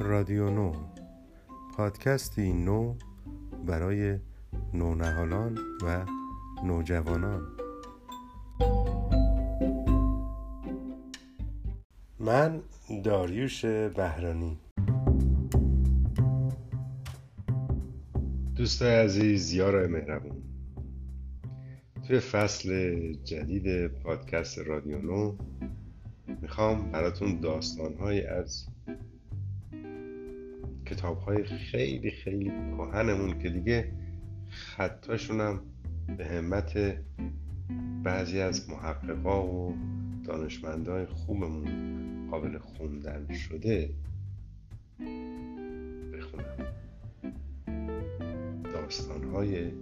رادیو نو. پادکستی نو برای نونهالان و نوجوانان. من داریوش بهرانی. دوستای عزیز یار مهربون. توی فصل جدید پادکست رادیو نو می‌خوام براتون داستانهایی از کتاب های خیلی خیلی کهنمون که دیگه خطاشونم به همت بعضی از محققا و دانشمندای خوبمون قابل خوندن شده بخونم. داستانهای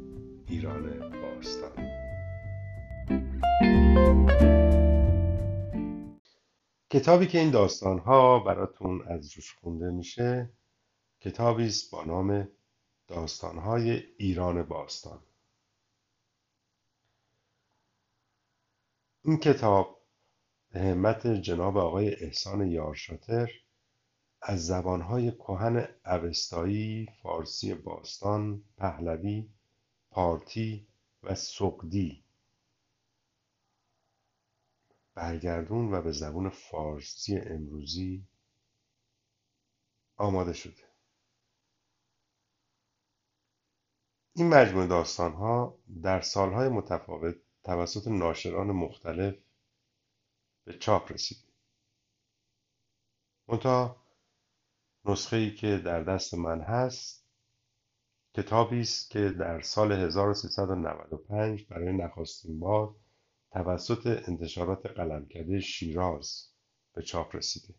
ایران باستان. کتابی که این داستانها براتون از روش خونده میشه کتابی است با نام داستانهای ایران باستان. این کتاب به همت جناب آقای احسان یارشاتر از زبانهای کهن اوستایی، فارسی باستان، پهلوی، پارتی و سقدی. برگردون و به زبان فارسی امروزی آماده شده. این مجموعه داستانها در سالهای متفاوت توسط ناشران مختلف به چاپ رسید. منتها نسخه ای که در دست من هست کتابی است که در سال 1395 برای نخستین بار توسط انتشارات قلمکده شیراز به چاپ رسیده.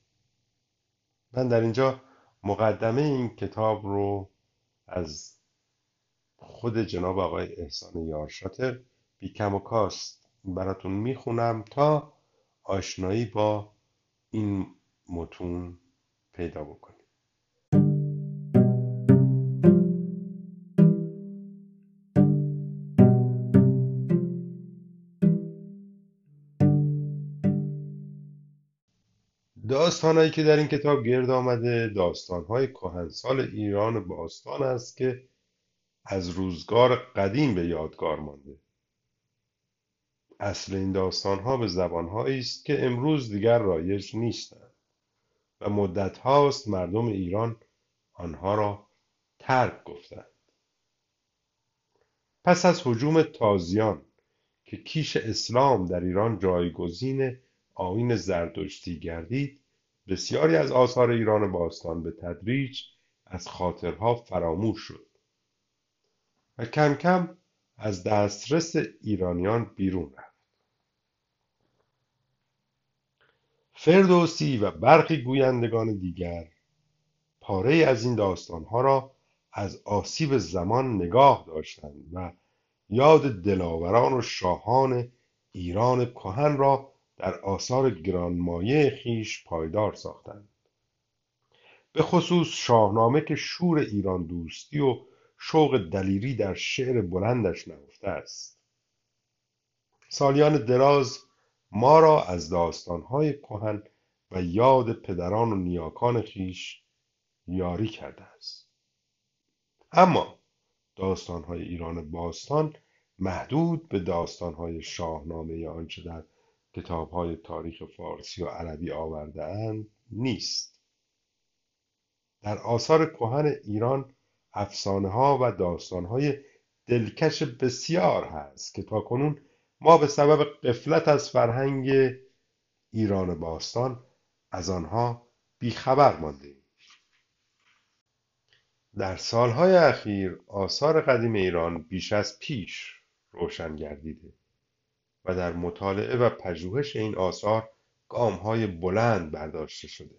من در اینجا مقدمه این کتاب رو از خود جناب آقای احسان یارشاتر بی کم و کاست براتون می‌خونم تا آشنایی با این متون پیدا بکنید داستانهایی که در این کتاب گرد آمده داستانهای کهنسال ایران باستان است که از روزگار قدیم به یادگار مانده. اصل این داستانها به زبانهایی است که امروز دیگر رایج نیستند و مدت هاست مردم ایران آنها را ترک گفتند. پس از حجوم تازیان که کیش اسلام در ایران جایگزین آیین زردشتی گردید بسیاری از آثار ایران باستان به تدریج از خاطرها فراموش شد. و کم کم از دسترس ایرانیان بیرون رفت. فردوسی و برخی گویندگان دیگر پاره از این داستانها را از آسیب زمان نگاه داشتند و یاد دلاوران و شاهان ایران کهن را در آثار گرانمایه خیش پایدار ساختند. به خصوص شاهنامه که شور ایران دوستی و شوق دلیری در شعر بلندش نهفته است. سالیان دراز ما را از داستانهای کهن و یاد پدران و نیاکان خیش یاری کرده است. اما داستانهای ایران باستان محدود به داستانهای شاهنامه آنچه در کتابهای تاریخ فارسی و عربی آورده نیست. در آثار کهن ایران افسانه ها و داستان های دلکش بسیار هست که تاکنون ما به سبب قفلت از فرهنگ ایران باستان از آنها بیخبر مانده در سالهای اخیر آثار قدیم ایران بیش از پیش روشن گردیده و در مطالعه و پژوهش این آثار های بلند برداشته شده.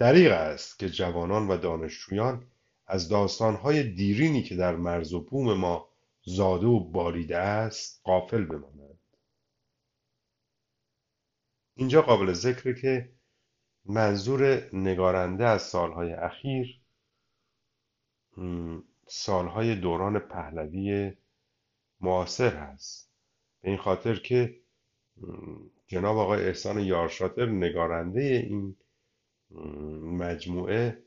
دریغ است که جوانان و دانشجویان از داستانهای دیرینی که در مرز و بوم ما زاده و باریده است غافل بمانند. اینجا قابل ذکره که منظور نگارنده از سالهای اخیر سالهای دوران پهلوی معاصر هست. به این خاطر که جناب آقای احسان یارشاتر نگارنده این مجموعه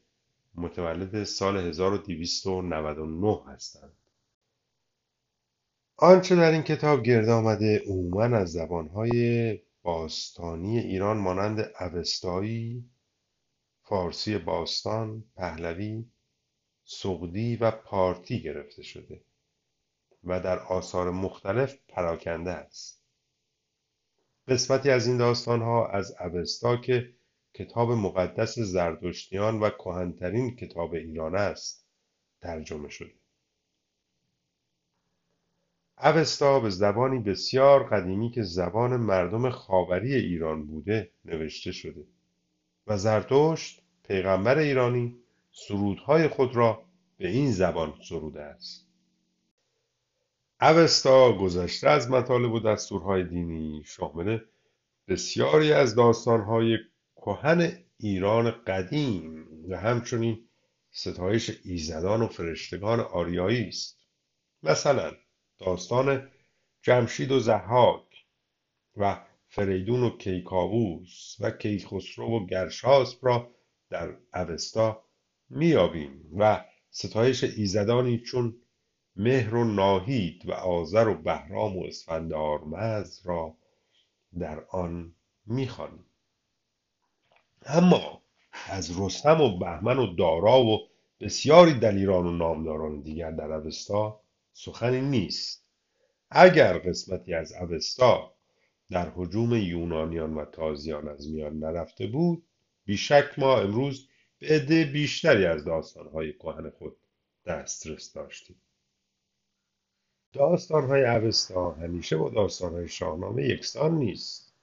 متولد سال 1299 هستند آنچه در این کتاب گرد آمده عموما از زبانهای باستانی ایران مانند اوستایی، فارسی باستان، پهلوی، سغدی و پارتی گرفته شده و در آثار مختلف پراکنده است. قسمتی از این داستانها از اوستا که کتاب مقدس زردشتیان و کهنترین کتاب ایران است ترجمه شده. اوستا به زبانی بسیار قدیمی که زبان مردم خاوری ایران بوده نوشته شده و زرتشت پیغمبر ایرانی سرودهای خود را به این زبان سروده است اوستا گذشته از مطالب و دستورهای دینی شامل بسیاری از داستانهای کهن ایران قدیم و همچنین ستایش ایزدان و فرشتگان آریایی است. مثلا داستان جمشید و زحاک و فریدون و کیکاووس و کیخسرو و گرشاسپ را در اوستا میابیم و ستایش ایزدانی چون مهر و ناهید و آذر و بهرام و اسفندارمز را در آن می‌خوانیم. اما از رستم. و بهمن و دارا و بسیاری دلیران و نامداران دیگر در اوستا سخنی نیست. اگر قسمتی از اوستا در حجوم یونانیان و تازیان از میان نرفته بود بیشک ما امروز به عده بیشتری از داستانهای کهن خود دسترس داشتیم. داستانهای اوستا همیشه با داستانهای شاهنامه یکسان نیست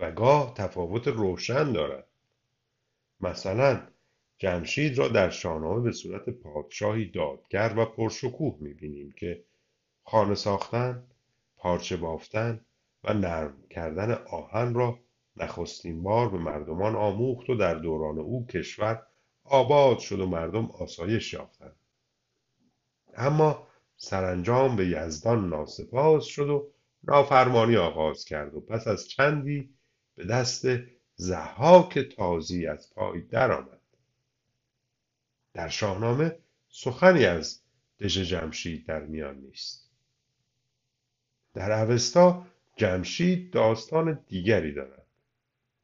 و گاه تفاوت روشن دارد. مثلا جمشید را در شاهنامه به صورت پادشاهی دادگر و پرشکوه می‌بینیم که خانه ساختن، پارچه بافتن و نرم کردن آهن را نخستین بار به مردمان آموخت و در دوران او کشور آباد شد و مردم آسایش یافتند. اما سرانجام به یزدان ناسپاس شد و نافرمانی آغاز کرد و پس از چندی به دست زحاک تازی از پای درآمد. در شاهنامه سخنی از دژ جمشید در میان نیست. در اوستا جمشید داستان دیگری دارد.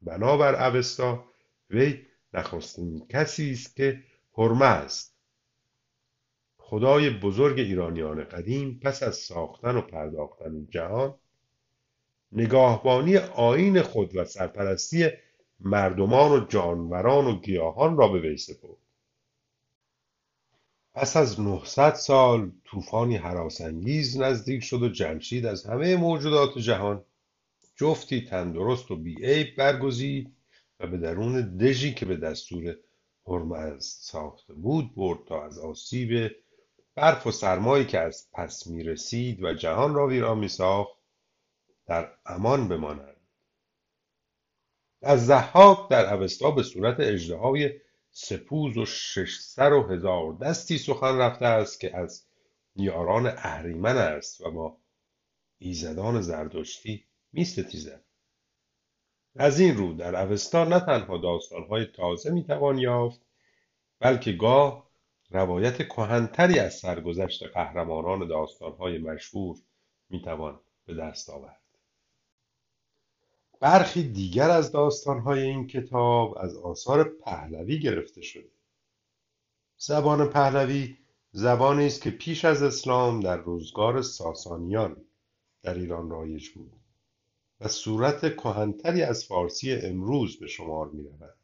بنابر اوستا وی نخستین کسی است که حرمه است. خدای بزرگ ایرانیان قدیم پس از ساختن و پرداختن جهان نگاهبانی آین خود و سرپرستی مردمان و جانوران و گیاهان را به وی سپرد. پس از نهصد سال طوفانی هراسانگیز نزدیک شد و جمشید از همه موجودات جهان جفتی تندرست و بیعیب برگزید و به درون دژی که به دستور هرمز ساخته بود برد تا از آسیب برف و سرمایی که از پس می رسید و جهان را ویران می ساخت در امان بمانند از زحاک در اوستا به صورت اژدهای سپوز و شش و هزار دستی سخن رفته است که از یاران اهریمن است و با ایزدان زردشتی میستیزد از این رو در اوستا نه تنها داستانهای تازه می‌توان یافت بلکه گاه روایت کهنتری از سرگذشت قهرمانان داستانهای مشهور می‌توان به دست آورد. برخی دیگر از داستانهای این کتاب از آثار پهلوی گرفته شده زبان پهلوی زبانی است که پیش از اسلام در روزگار ساسانیان در ایران رایج بود و صورت کهنتری از فارسی امروز به شمار می رود.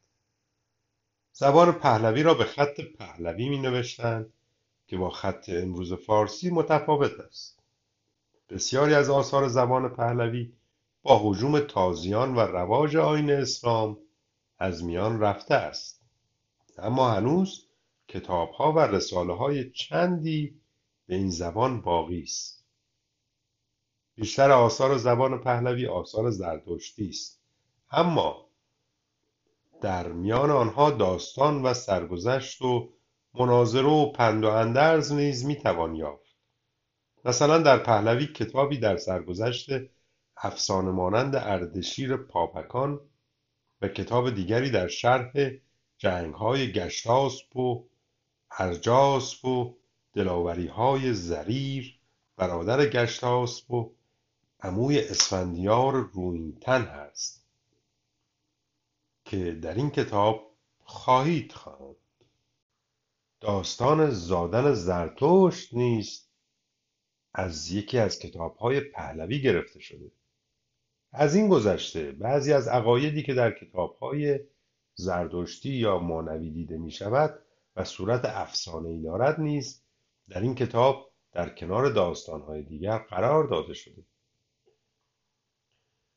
زبان پهلوی را به خط پهلوی می نوشتند که با خط امروز فارسی متفاوت است. بسیاری از آثار زبان پهلوی با حجوم تازیان و رواج آین اسلام از میان رفته است. اما هنوز کتابها و رساله های چندی به این زبان باقی است. بیشتر آثار زبان پهلوی آثار زرتشتی است. اما در میان آنها داستان و سرگذشت و مناظره و پند و اندرز نیز می‌توان یافت. مثلا در پهلوی کتابی در سرگذشت افسانه مانند اردشیر پاپکان و کتاب دیگری در شرح جنگهای گشتاسپ و ارجاسپ و دلاوریهای زریر برادر گشتاسپ و عموی اسفندیار رویینتن هست که در این کتاب خواهید خواند. داستان زادن زرتشت نیز از یکی از کتابهای پهلوی گرفته شده. از این گذشته بعضی از عقایدی که در کتابهای زردشتی یا مانوی دیده می شود و صورت افسانه ای دارد نیز در این کتاب در کنار داستانهای دیگر قرار داده شده.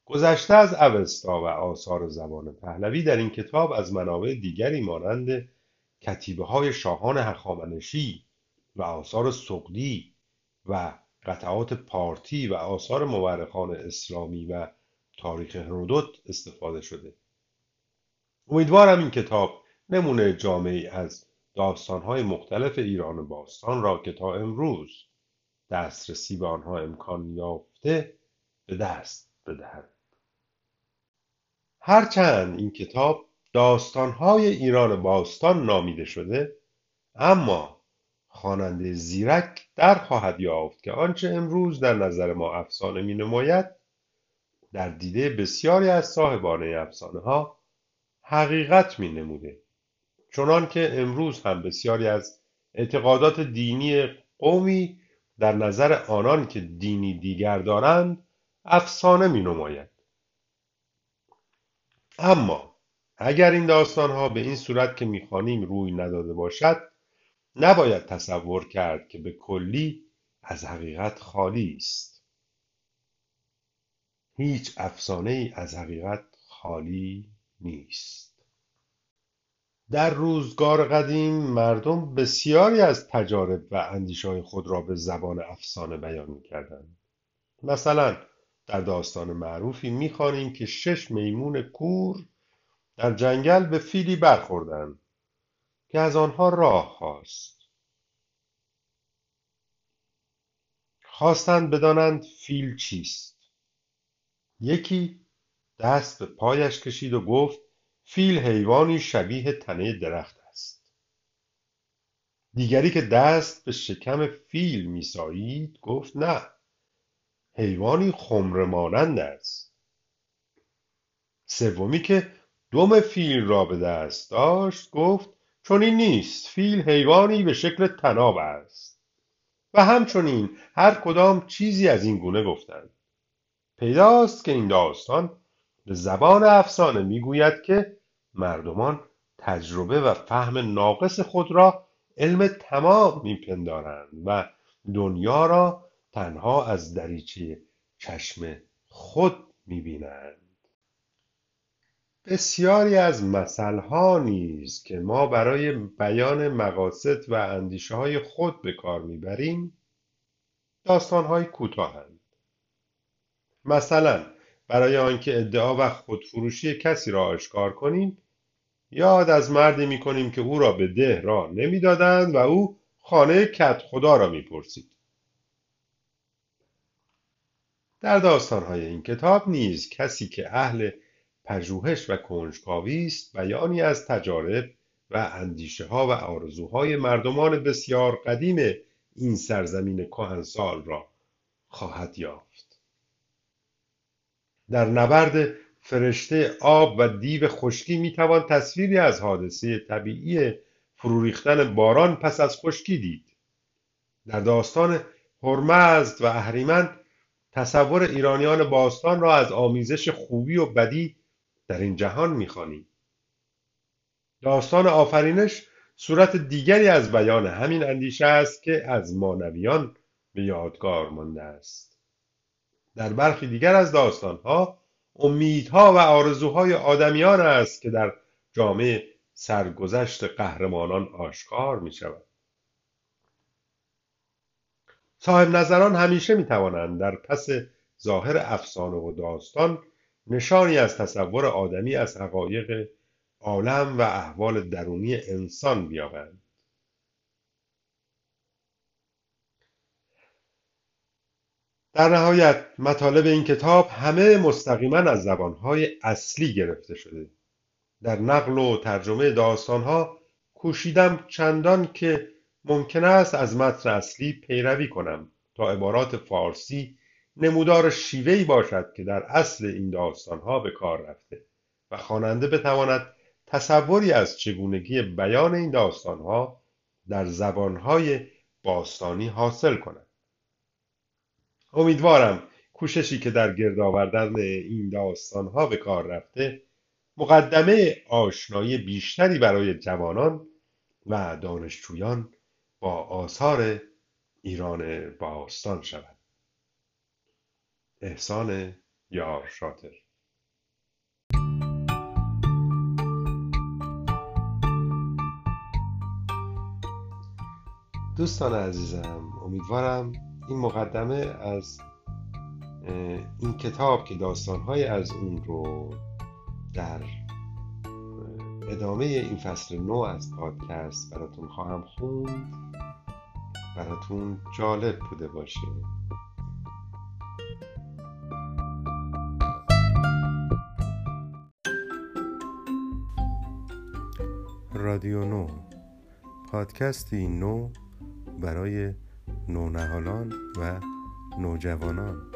گذشته از اوستا و آثار زبان پهلوی در این کتاب از منابع دیگری مانند کتیبه های شاهان هخامنشی و آثار سقدی و قطعات پارتی و آثار مورخان اسلامی و تاریخ هرودوت استفاده شده. امیدوارم این کتاب نمونه جامعی از داستانهای مختلف ایران باستان را که تا امروز دسترسی به آنها امکان یافته به دست بدهد. هرچند این کتاب داستانهای ایران باستان نامیده شده اما خواننده زیرک در خواهد یافت که آنچه امروز در نظر ما افسانه می نماید در دیده بسیاری از صاحبان افسانه ها حقیقت می نموده چنان که امروز هم بسیاری از اعتقادات دینی قومی در نظر آنان که دینی دیگر دارند افسانه می نماید. اما اگر این داستان ها به این صورت که می‌خوانیم روی نداده باشد نباید تصور کرد که به کلی از حقیقت خالی است هیچ افسانه ای از حقیقت خالی نیست. در روزگار قدیم مردم بسیاری از تجارب و اندیشه خود را به زبان افسانه بیان می‌کردند. مثلا در داستان معروفی می‌خوانیم که شش میمون کور در جنگل به فیلی برخوردند که از آنها راه خواست. خواستند بدانند فیل چیست. یکی دست به پایش کشید و گفت فیل حیوانی شبیه تنه درخت است. دیگری که دست به شکم فیل میسایید گفت نه حیوانی خمره مانند است. سومی که دم فیل را به دست داشت گفت چون این نیست فیل حیوانی به شکل تناب است. و همچنین هر کدام چیزی از این گونه گفتند. پیداست که این داستان به زبان افسانه می‌گوید که مردمان تجربه و فهم ناقص خود را علم تمام میپندارند و دنیا را تنها از دریچه چشم خود می‌بینند. بسیاری از مثلها نیز که ما برای بیان مقاصد و اندیشه های خود به کار می‌بریم داستانهای کوتاهند مثلا برای آنکه ادعا و خودفروشی کسی را آشکار کنیم یاد از مردی می‌کنیم که او را به ده را نمی‌دادند و او خانه کت خدا را می‌پرسید. در داستانهای این کتاب نیز کسی که اهل پژوهش و کنجکاوی است بیانی از تجارب و اندیشه ها و آرزوهای مردمان بسیار قدیم این سرزمین کهنسال را خواهد یافت. در نبرد فرشته آب و دیو خشکی می‌توان تصویری از حادثه طبیعی فرو ریختن باران پس از خشکی دید. در داستان هرمزد و اهریمن تصور ایرانیان باستان را از آمیزش خوبی و بدی در این جهان می‌خوانیم داستان آفرینش صورت دیگری از بیان همین اندیشه است که از مانویان به یادگار مانده است. در برخی دیگر از داستانها امیدها و آرزوهای آدمیان است که در جامعه سرگذشت قهرمانان آشکار می شود. صاحب نظران همیشه می توانند در پس ظاهر افسانه و داستان نشانی از تصور آدمی از حقایق عالم و احوال درونی انسان بیابند در نهایت مطالب این کتاب همه مستقیما از زبانهای اصلی گرفته شده. در نقل و ترجمه داستانها کوشیدم چندان که ممکن است از متن اصلی پیروی کنم تا عبارات فارسی نمودار شیوهی باشد که در اصل این داستانها به کار رفته و خواننده بتواند تصوری از چگونگی بیان این داستانها در زبانهای باستانی حاصل کند. امیدوارم کوششی که در گرد آوردن این داستانها به کار رفته مقدمه آشنایی بیشتری برای جوانان و دانشجویان با آثار ایران باستان شود. احسان یار شاطر دوستان عزیزم امیدوارم این مقدمه از این کتاب که داستانهای از اون رو در ادامه این فصل نو از پادکست براتون خواهم خوند براتون جالب بوده باشه. رادیو نو پادکستی نو برای نونهالان و نوجوانان.